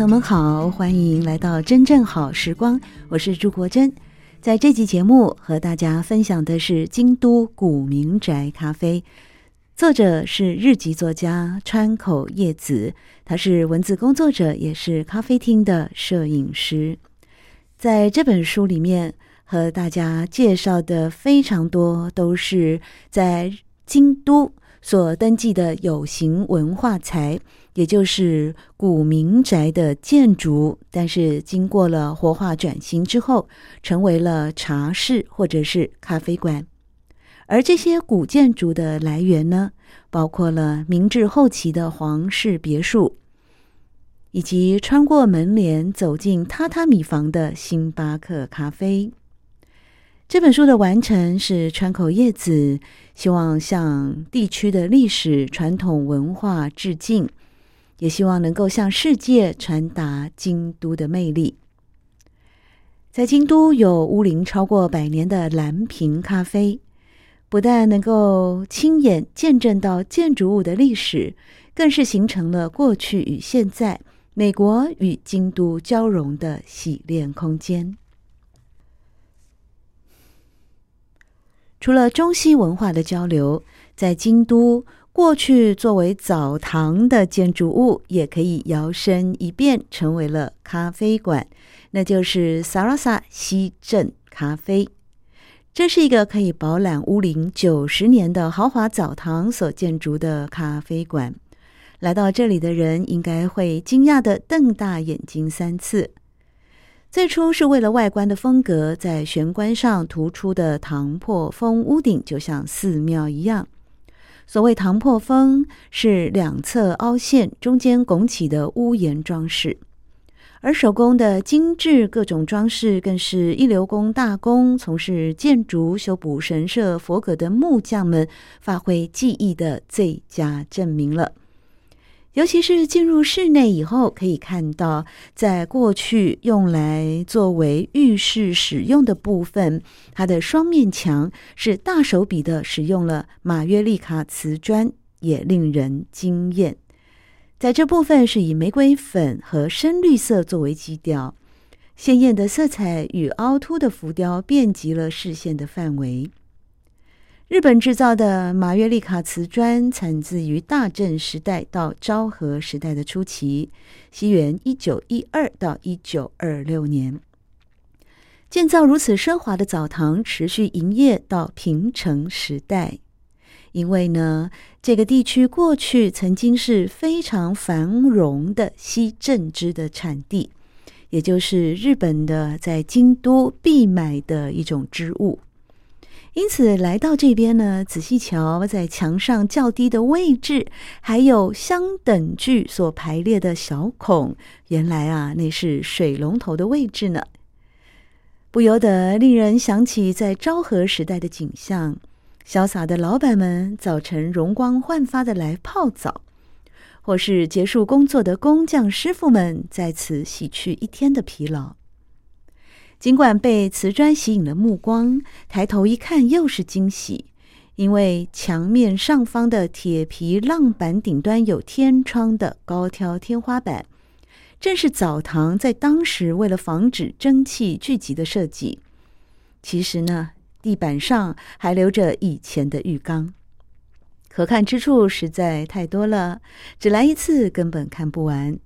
朋友们好，欢迎来到真正好时光，我是朱国珍。在这集节目和大家分享的是京都古民宅咖啡，作者是日籍作家川口叶子，他是文字工作者，也是咖啡厅的摄影师。在这本书里面和大家介绍的非常多，都是在京都所登记的有形文化财。也就是古民宅的建筑，但是经过了活化转型之后，成为了茶室或者是咖啡馆。而这些古建筑的来源呢，包括了明治后期的皇室别墅，以及穿过门帘走进榻榻米房的星巴克咖啡。这本书的完成是川口叶子希望向地区的历史传统文化致敬。也希望能够向世界传达京都的魅力。在京都有屋龄超过百年的蓝瓶咖啡，不但能够亲眼见证到建筑物的历史，更是形成了过去与现在美国与京都交融的洗练空间。除了中西文化的交流，在京都。过去作为澡堂的建筑物，也可以摇身一变成为了咖啡馆，那就是萨拉萨西镇咖啡。这是一个可以饱览屋龄九十年的豪华澡堂所建筑的咖啡馆。来到这里的人应该会惊讶地瞪大眼睛三次。最初是为了外观的风格，在玄关上突出的唐破风屋顶，就像寺庙一样。所谓唐破风，是两侧凹陷、中间拱起的屋檐装饰，而手工的精致各种装饰，更是一流工大工从事建筑、修补神社、佛阁的木匠们发挥技艺的最佳证明了。尤其是进入室内以后，可以看到，在过去用来作为浴室使用的部分，它的双面墙是大手笔的使用了马约利卡瓷砖，也令人惊艳。在这部分是以玫瑰粉和深绿色作为基调，鲜艳的色彩与凹凸的浮雕遍及了视线的范围。日本制造的马约利卡瓷砖产自于大正时代到昭和时代的初期，西元一九一二到一九二六年。建造如此奢华的澡堂，持续营业到平成时代。因为呢，这个地区过去曾经是非常繁荣的西镇织的产地，也就是日本的在京都必买的一种织物。因此来到这边呢，仔细瞧，在墙上较低的位置，还有相等距所排列的小孔，原来啊，那是水龙头的位置呢。不由得令人想起在昭和时代的景象，潇洒的老板们早晨容光焕发的来泡澡，或是结束工作的工匠师傅们在此洗去一天的疲劳。尽管被瓷砖吸引了目光，抬头一看又是惊喜，因为墙面上方的铁皮浪板顶端有天窗的高挑天花板，正是澡堂在当时为了防止蒸汽聚集的设计。其实呢，地板上还留着以前的浴缸，可看之处实在太多了，只来一次根本看不完。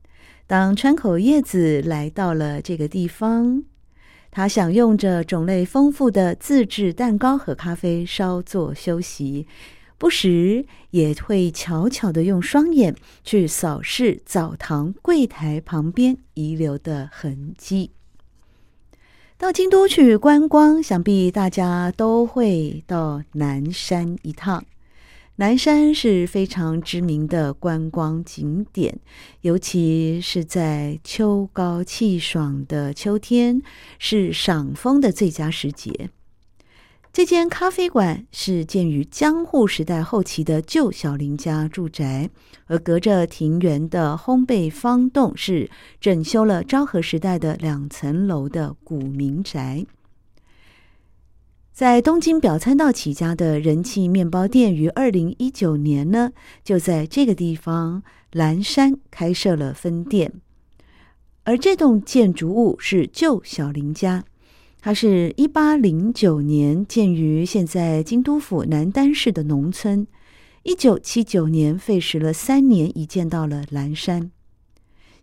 当川口叶子来到了这个地方。他享用着种类丰富的自制蛋糕和咖啡，稍作休息，不时也会悄悄地用双眼去扫视澡堂柜台旁边遗留的痕迹。到京都去观光，想必大家都会到南山一趟。南山是非常知名的观光景点，尤其是在秋高气爽的秋天，是赏枫的最佳时节。这间咖啡馆是建于江户时代后期的旧小林家住宅，而隔着庭园的烘焙方洞是整修了昭和时代的两层楼的古民宅。在东京表参道起家的人气面包店，于二零一九年呢，就在这个地方岚山开设了分店。而这栋建筑物是旧小林家，它是一八零九年建于现在京都府南丹市的农村，一九七九年废时了三年，移建到了岚山。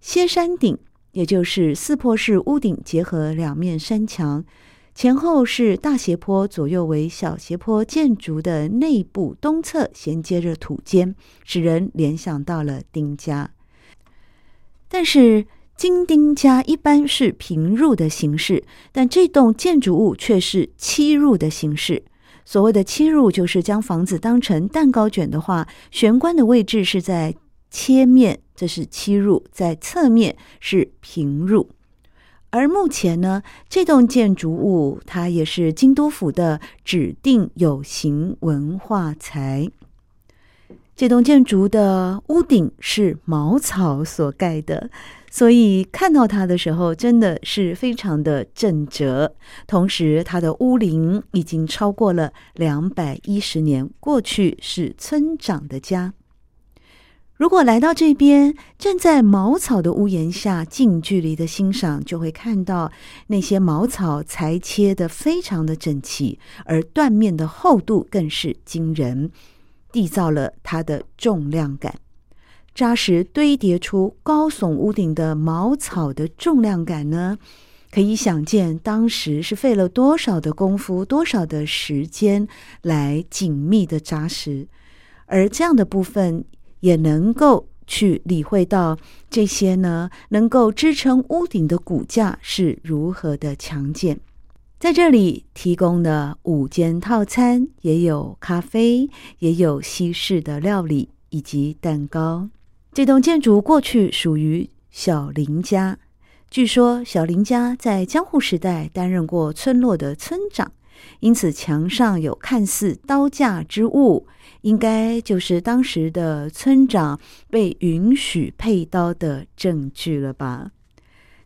歇山顶，也就是四坡式屋顶结合两面山墙。前后是大斜坡，左右为小斜坡，建筑的内部东侧衔接着土间，使人联想到了丁家。但是金丁家一般是平入的形式，但这栋建筑物却是七入的形式。所谓的七入，就是将房子当成蛋糕卷的话，玄关的位置是在切面，这是七入；在侧面是平入。而目前呢，这栋建筑物它也是京都府的指定有形文化财。这栋建筑的屋顶是茅草所盖的，所以看到它的时候真的是非常的震慑。同时，它的屋龄已经超过了两百一十年，过去是村长的家。如果来到这边，站在茅草的屋檐下，近距离的欣赏，就会看到那些茅草裁切得非常的整齐，而断面的厚度更是惊人，缔造了它的重量感。扎实堆叠出高耸屋顶的茅草的重量感呢，可以想见当时是费了多少的功夫，多少的时间来紧密的扎实，而这样的部分。也能够去理会到这些呢，能够支撑屋顶的骨架是如何的强健。在这里提供的午间套餐也有咖啡，也有西式的料理以及蛋糕。这栋建筑过去属于小林家，据说小林家在江户时代担任过村落的村长。因此，墙上有看似刀架之物，应该就是当时的村长被允许佩刀的证据了吧？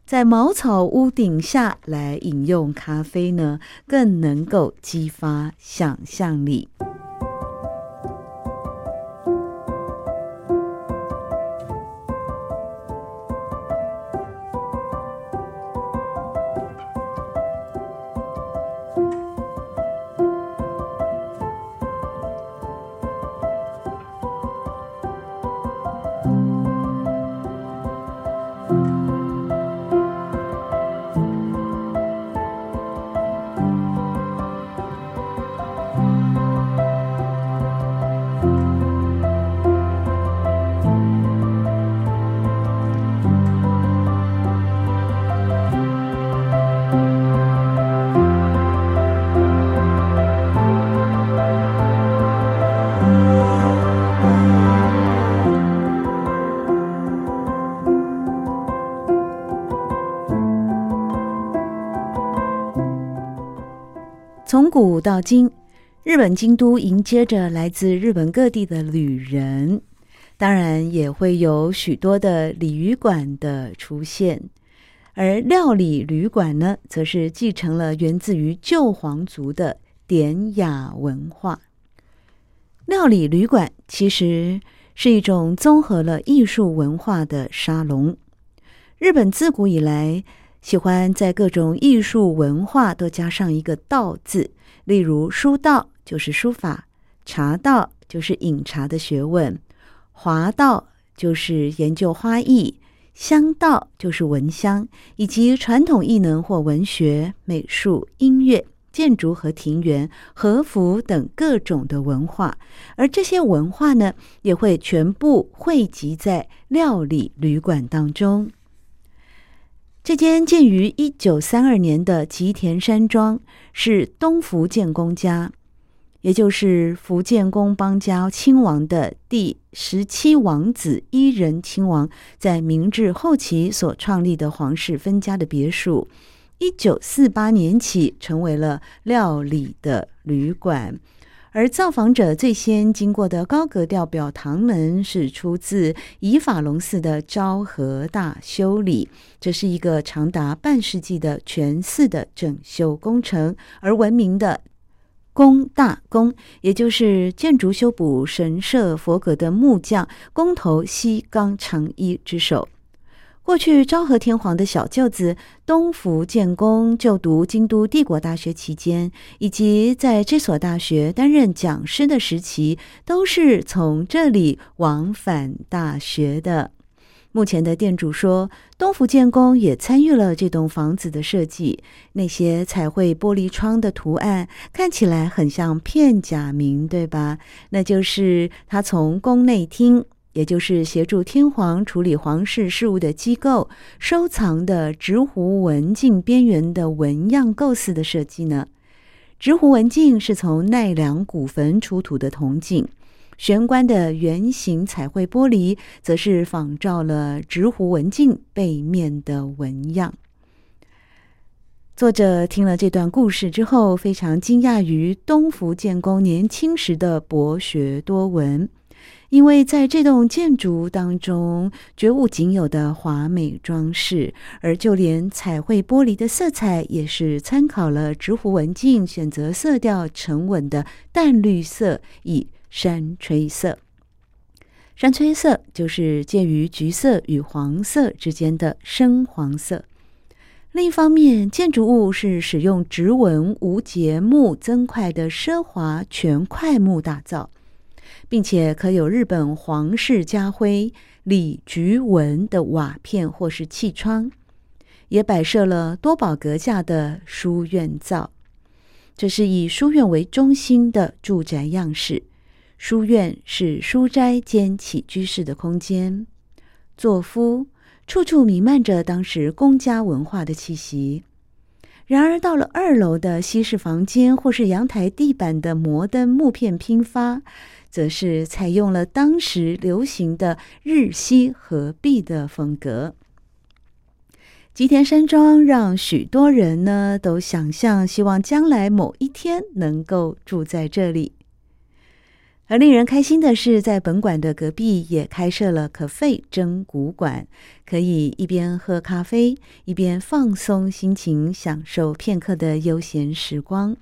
在茅草屋顶下来饮用咖啡呢，更能够激发想象力。从古到今，日本京都迎接着来自日本各地的旅人，当然也会有许多的鲤鱼馆的出现。而料理旅馆呢，则是继承了源自于旧皇族的典雅文化。料理旅馆其实是一种综合了艺术文化的沙龙。日本自古以来，喜欢在各种艺术文化都加上一个“道”字，例如书道就是书法，茶道就是饮茶的学问，华道就是研究花艺，香道就是闻香，以及传统艺能或文学、美术、音乐、建筑和庭园、和服等各种的文化。而这些文化呢，也会全部汇集在料理旅馆当中。这间建于一九三二年的吉田山庄是东福建公家，也就是福建宫邦交亲王的第十七王子伊仁亲王在明治后期所创立的皇室分家的别墅，一九四八年起成为了料理的旅馆。而造访者最先经过的高格调表堂门是出自以法隆寺的昭和大修理，这是一个长达半世纪的全寺的整修工程而闻名的龚大公，也就是建筑修补神社佛阁的木匠工头西冈长一之手。过去，昭和天皇的小舅子东福建公就读京都帝国大学期间，以及在这所大学担任讲师的时期，都是从这里往返大学的。目前的店主说，东福建工也参与了这栋房子的设计，那些彩绘玻璃窗的图案看起来很像片假名，对吧？那就是他从宫内厅。也就是协助天皇处理皇室事务的机构收藏的直弧文镜边缘的纹样构思的设计呢。直弧文镜是从奈良古坟出土的铜镜，玄关的圆形彩绘玻璃则是仿照了直弧文镜背面的纹样。作者听了这段故事之后，非常惊讶于东福建公年轻时的博学多闻。因为在这栋建筑当中，绝无仅有的华美装饰，而就连彩绘玻璃的色彩也是参考了直弧文镜，选择色调沉稳的淡绿色，以山吹色。山吹色就是介于橘色与黄色之间的深黄色。另一方面，建筑物是使用直纹无节木增块的奢华全块木打造。并且可有日本皇室家徽李菊纹的瓦片或是气窗，也摆设了多宝阁架的书院造。这是以书院为中心的住宅样式。书院是书斋兼起居室的空间，座夫处处弥漫着当时公家文化的气息。然而到了二楼的西式房间或是阳台地板的摩登木片拼发。则是采用了当时流行的日西合璧的风格。吉田山庄让许多人呢都想象，希望将来某一天能够住在这里。而令人开心的是，在本馆的隔壁也开设了可费真古馆，可以一边喝咖啡，一边放松心情，享受片刻的悠闲时光。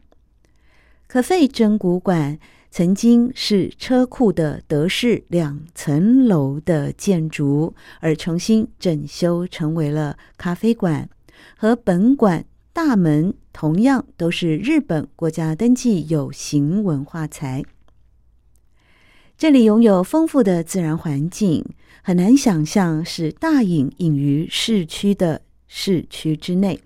可费真古馆。曾经是车库的德式两层楼的建筑，而重新整修成为了咖啡馆，和本馆大门同样都是日本国家登记有形文化财。这里拥有丰富的自然环境，很难想象是大隐隐于市区的市区之内，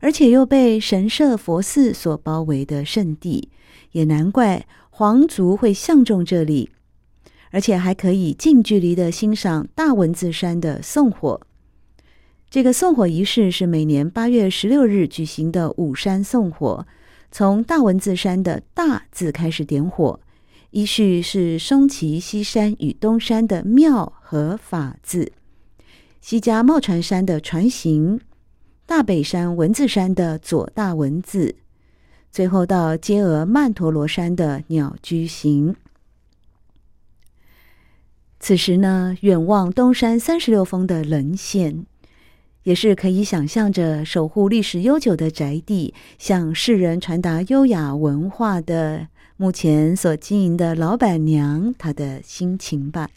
而且又被神社佛寺所包围的圣地，也难怪。皇族会相中这里，而且还可以近距离的欣赏大文字山的送火。这个送火仪式是每年八月十六日举行的五山送火，从大文字山的大字开始点火，依序是松崎西山与东山的庙和法字，西加茂船山的船形，大北山文字山的左大文字。最后到接额曼陀罗山的鸟居形。此时呢，远望东山三十六峰的棱线，也是可以想象着守护历史悠久的宅地，向世人传达优雅文化的目前所经营的老板娘她的心情吧。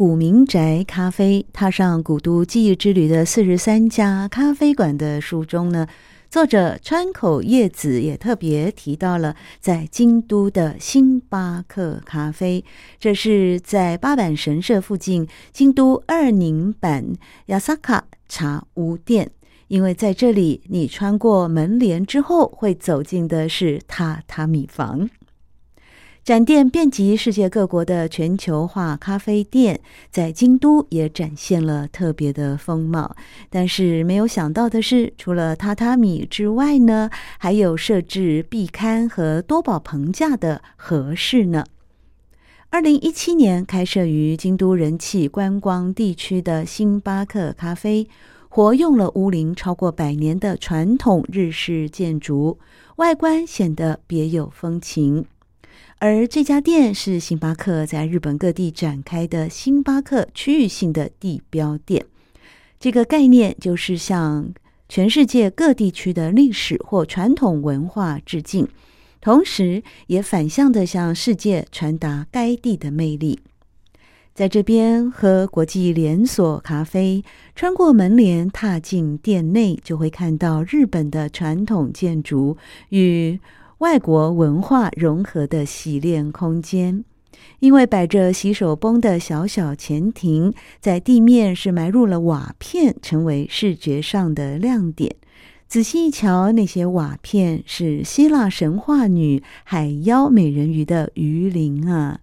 古民宅咖啡踏上古都记忆之旅的四十三家咖啡馆的书中呢，作者川口叶子也特别提到了在京都的星巴克咖啡，这是在八坂神社附近京都二宁坂亚萨卡茶屋店，因为在这里你穿过门帘之后会走进的是榻榻米房。展店遍及世界各国的全球化咖啡店，在京都也展现了特别的风貌。但是没有想到的是，除了榻榻米之外呢，还有设置壁龛和多宝棚架的和室呢。二零一七年开设于京都人气观光地区的星巴克咖啡，活用了屋龄超过百年的传统日式建筑，外观显得别有风情。而这家店是星巴克在日本各地展开的星巴克区域性的地标店。这个概念就是向全世界各地区的历史或传统文化致敬，同时也反向的向世界传达该地的魅力。在这边喝国际连锁咖啡，穿过门帘踏进店内，就会看到日本的传统建筑与外国文化融合的洗练空间，因为摆着洗手泵的小小前庭，在地面是埋入了瓦片，成为视觉上的亮点。仔细一瞧，那些瓦片是希腊神话女海妖美人鱼的鱼鳞啊，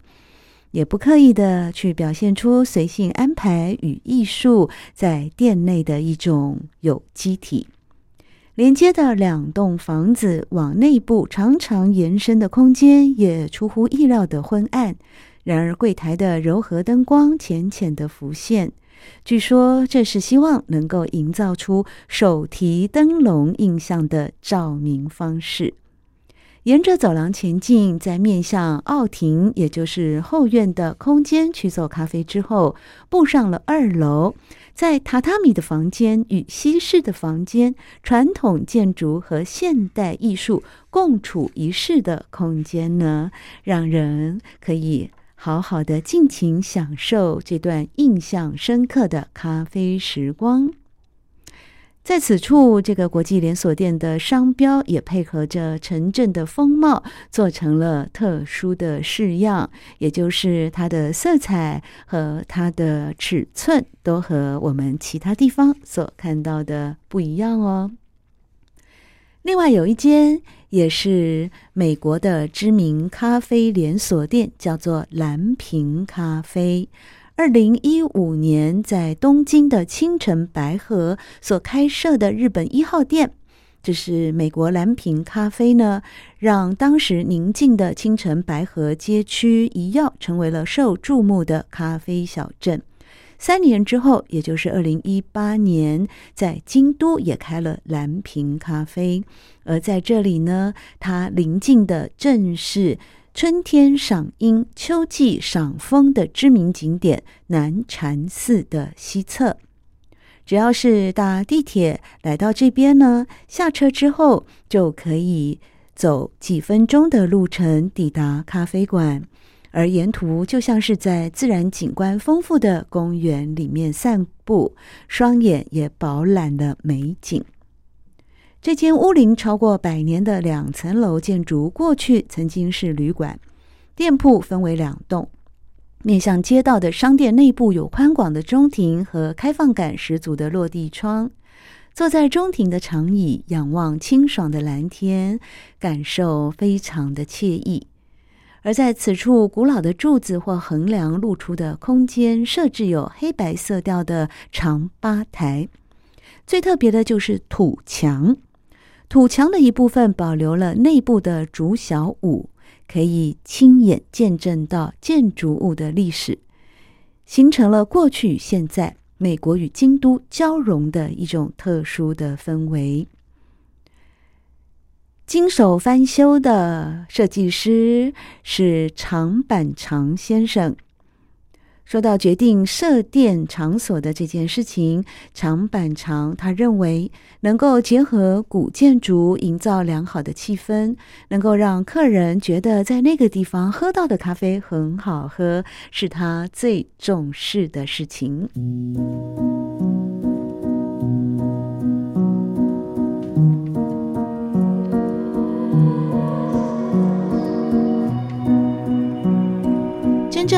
也不刻意的去表现出随性安排与艺术在店内的一种有机体。连接的两栋房子往内部长长延伸的空间也出乎意料的昏暗，然而柜台的柔和灯光浅浅的浮现，据说这是希望能够营造出手提灯笼印象的照明方式。沿着走廊前进，在面向奥庭，也就是后院的空间取走咖啡之后，步上了二楼。在榻榻米的房间与西式的房间、传统建筑和现代艺术共处一室的空间呢，让人可以好好的尽情享受这段印象深刻的咖啡时光。在此处，这个国际连锁店的商标也配合着城镇的风貌，做成了特殊的式样，也就是它的色彩和它的尺寸都和我们其他地方所看到的不一样哦。另外有一间也是美国的知名咖啡连锁店，叫做蓝瓶咖啡。二零一五年，在东京的清澄白河所开设的日本一号店，这是美国蓝瓶咖啡呢，让当时宁静的清澄白河街区一跃成为了受注目的咖啡小镇。三年之后，也就是二零一八年，在京都也开了蓝瓶咖啡，而在这里呢，它临近的正是。春天赏樱、秋季赏枫的知名景点南禅寺的西侧，只要是搭地铁来到这边呢，下车之后就可以走几分钟的路程抵达咖啡馆，而沿途就像是在自然景观丰富的公园里面散步，双眼也饱览了美景。这间屋龄超过百年的两层楼建筑，过去曾经是旅馆。店铺分为两栋，面向街道的商店内部有宽广的中庭和开放感十足的落地窗。坐在中庭的长椅，仰望清爽的蓝天，感受非常的惬意。而在此处，古老的柱子或横梁露出的空间，设置有黑白色调的长吧台。最特别的就是土墙。土墙的一部分保留了内部的竹小舞，可以亲眼见证到建筑物的历史，形成了过去与现在美国与京都交融的一种特殊的氛围。经手翻修的设计师是长坂长先生，说到决定设店场所的这件事情，长板长他认为能够结合古建筑，营造良好的气氛，能够让客人觉得在那个地方喝到的咖啡很好喝，是他最重视的事情。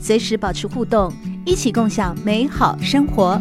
随时保持互动，一起共享美好生活。